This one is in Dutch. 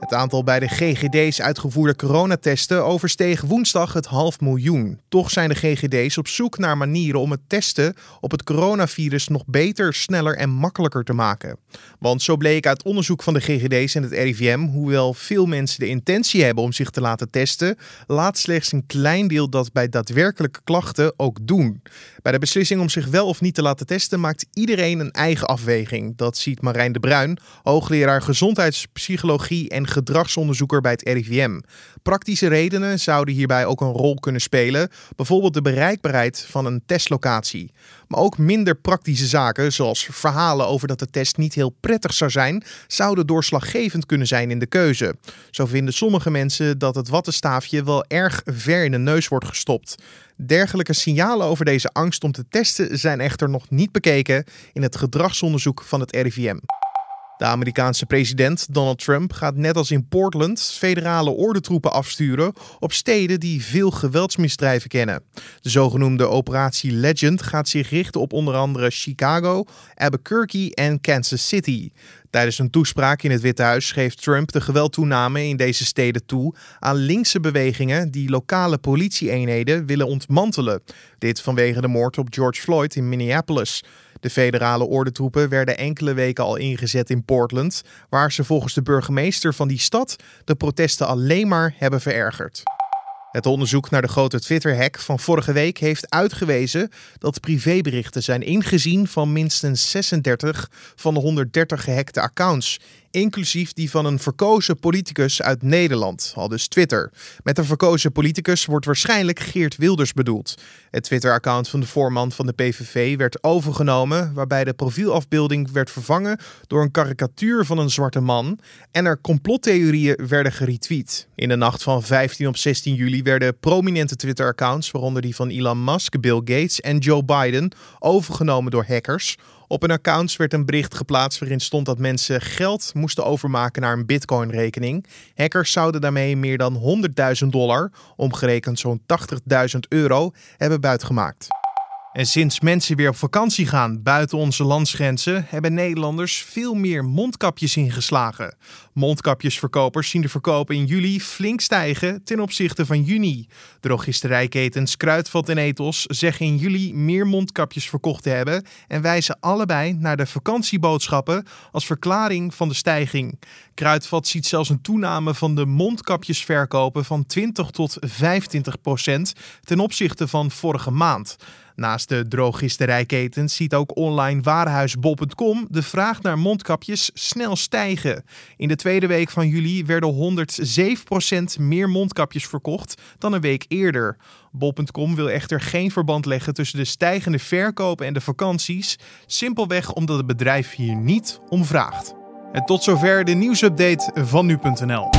Het aantal bij de GGD's uitgevoerde coronatesten oversteeg woensdag het half miljoen. Toch zijn de GGD's op zoek naar manieren om het testen op het coronavirus nog beter, sneller en makkelijker te maken. Want zo bleek uit onderzoek van de GGD's en het RIVM, hoewel veel mensen de intentie hebben om zich te laten testen, laat slechts een klein deel dat bij daadwerkelijke klachten ook doen. Bij de beslissing om zich wel of niet te laten testen maakt iedereen een eigen afweging. Dat ziet Marijn de Bruin, hoogleraar gezondheidspsychologie en gedragsonderzoeker bij het RIVM. Praktische redenen zouden hierbij ook een rol kunnen spelen, bijvoorbeeld de bereikbaarheid van een testlocatie. Maar ook minder praktische zaken, zoals verhalen over dat de test niet heel prettig zou zijn, zouden doorslaggevend kunnen zijn in de keuze. Zo vinden sommige mensen dat het wattenstaafje wel erg ver in de neus wordt gestopt. Dergelijke signalen over deze angst om te testen zijn echter nog niet bekeken in het gedragsonderzoek van het RIVM. De Amerikaanse president Donald Trump gaat net als in Portland federale ordentroepen afsturen op steden die veel geweldsmisdrijven kennen. De zogenoemde Operatie Legend gaat zich richten op onder andere Chicago, Albuquerque en Kansas City. Tijdens een toespraak in het Witte Huis schreef Trump de geweldtoename in deze steden toe aan linkse bewegingen die lokale politieeenheden willen ontmantelen. Dit vanwege de moord op George Floyd in Minneapolis. De federale ordentroepen werden enkele weken al ingezet in Portland, waar ze volgens de burgemeester van die stad de protesten alleen maar hebben verergerd. Het onderzoek naar de grote Twitter-hack van vorige week heeft uitgewezen dat privéberichten zijn ingezien van minstens 36 van de 130 gehackte accounts inclusief die van een verkozen politicus uit Nederland, al dus Twitter. Met een verkozen politicus wordt waarschijnlijk Geert Wilders bedoeld. Het Twitter-account van de voorman van de PVV werd overgenomen, waarbij de profielafbeelding werd vervangen door een karikatuur van een zwarte man en er complottheorieën werden geretweet. In de nacht van 15 op 16 juli werden prominente Twitter-accounts, waaronder die van Elon Musk, Bill Gates en Joe Biden, overgenomen door hackers op een account werd een bericht geplaatst waarin stond dat mensen geld moesten overmaken naar een Bitcoin-rekening. Hackers zouden daarmee meer dan 100.000 dollar, omgerekend zo'n 80.000 euro, hebben buitgemaakt. En sinds mensen weer op vakantie gaan buiten onze landsgrenzen, hebben Nederlanders veel meer mondkapjes ingeslagen. Mondkapjesverkopers zien de verkopen in juli flink stijgen ten opzichte van juni. Drogisterijketens Kruidvat en Ethos zeggen in juli meer mondkapjes verkocht te hebben en wijzen allebei naar de vakantieboodschappen als verklaring van de stijging. Kruidvat ziet zelfs een toename van de mondkapjesverkopen van 20 tot 25 procent ten opzichte van vorige maand. Naast de drogisterijketens ziet ook online warenhuis bol.com de vraag naar mondkapjes snel stijgen. In de tweede week van juli werden 107% meer mondkapjes verkocht dan een week eerder. Bol.com wil echter geen verband leggen tussen de stijgende verkopen en de vakanties, simpelweg omdat het bedrijf hier niet om vraagt. En tot zover de nieuwsupdate van nu.nl.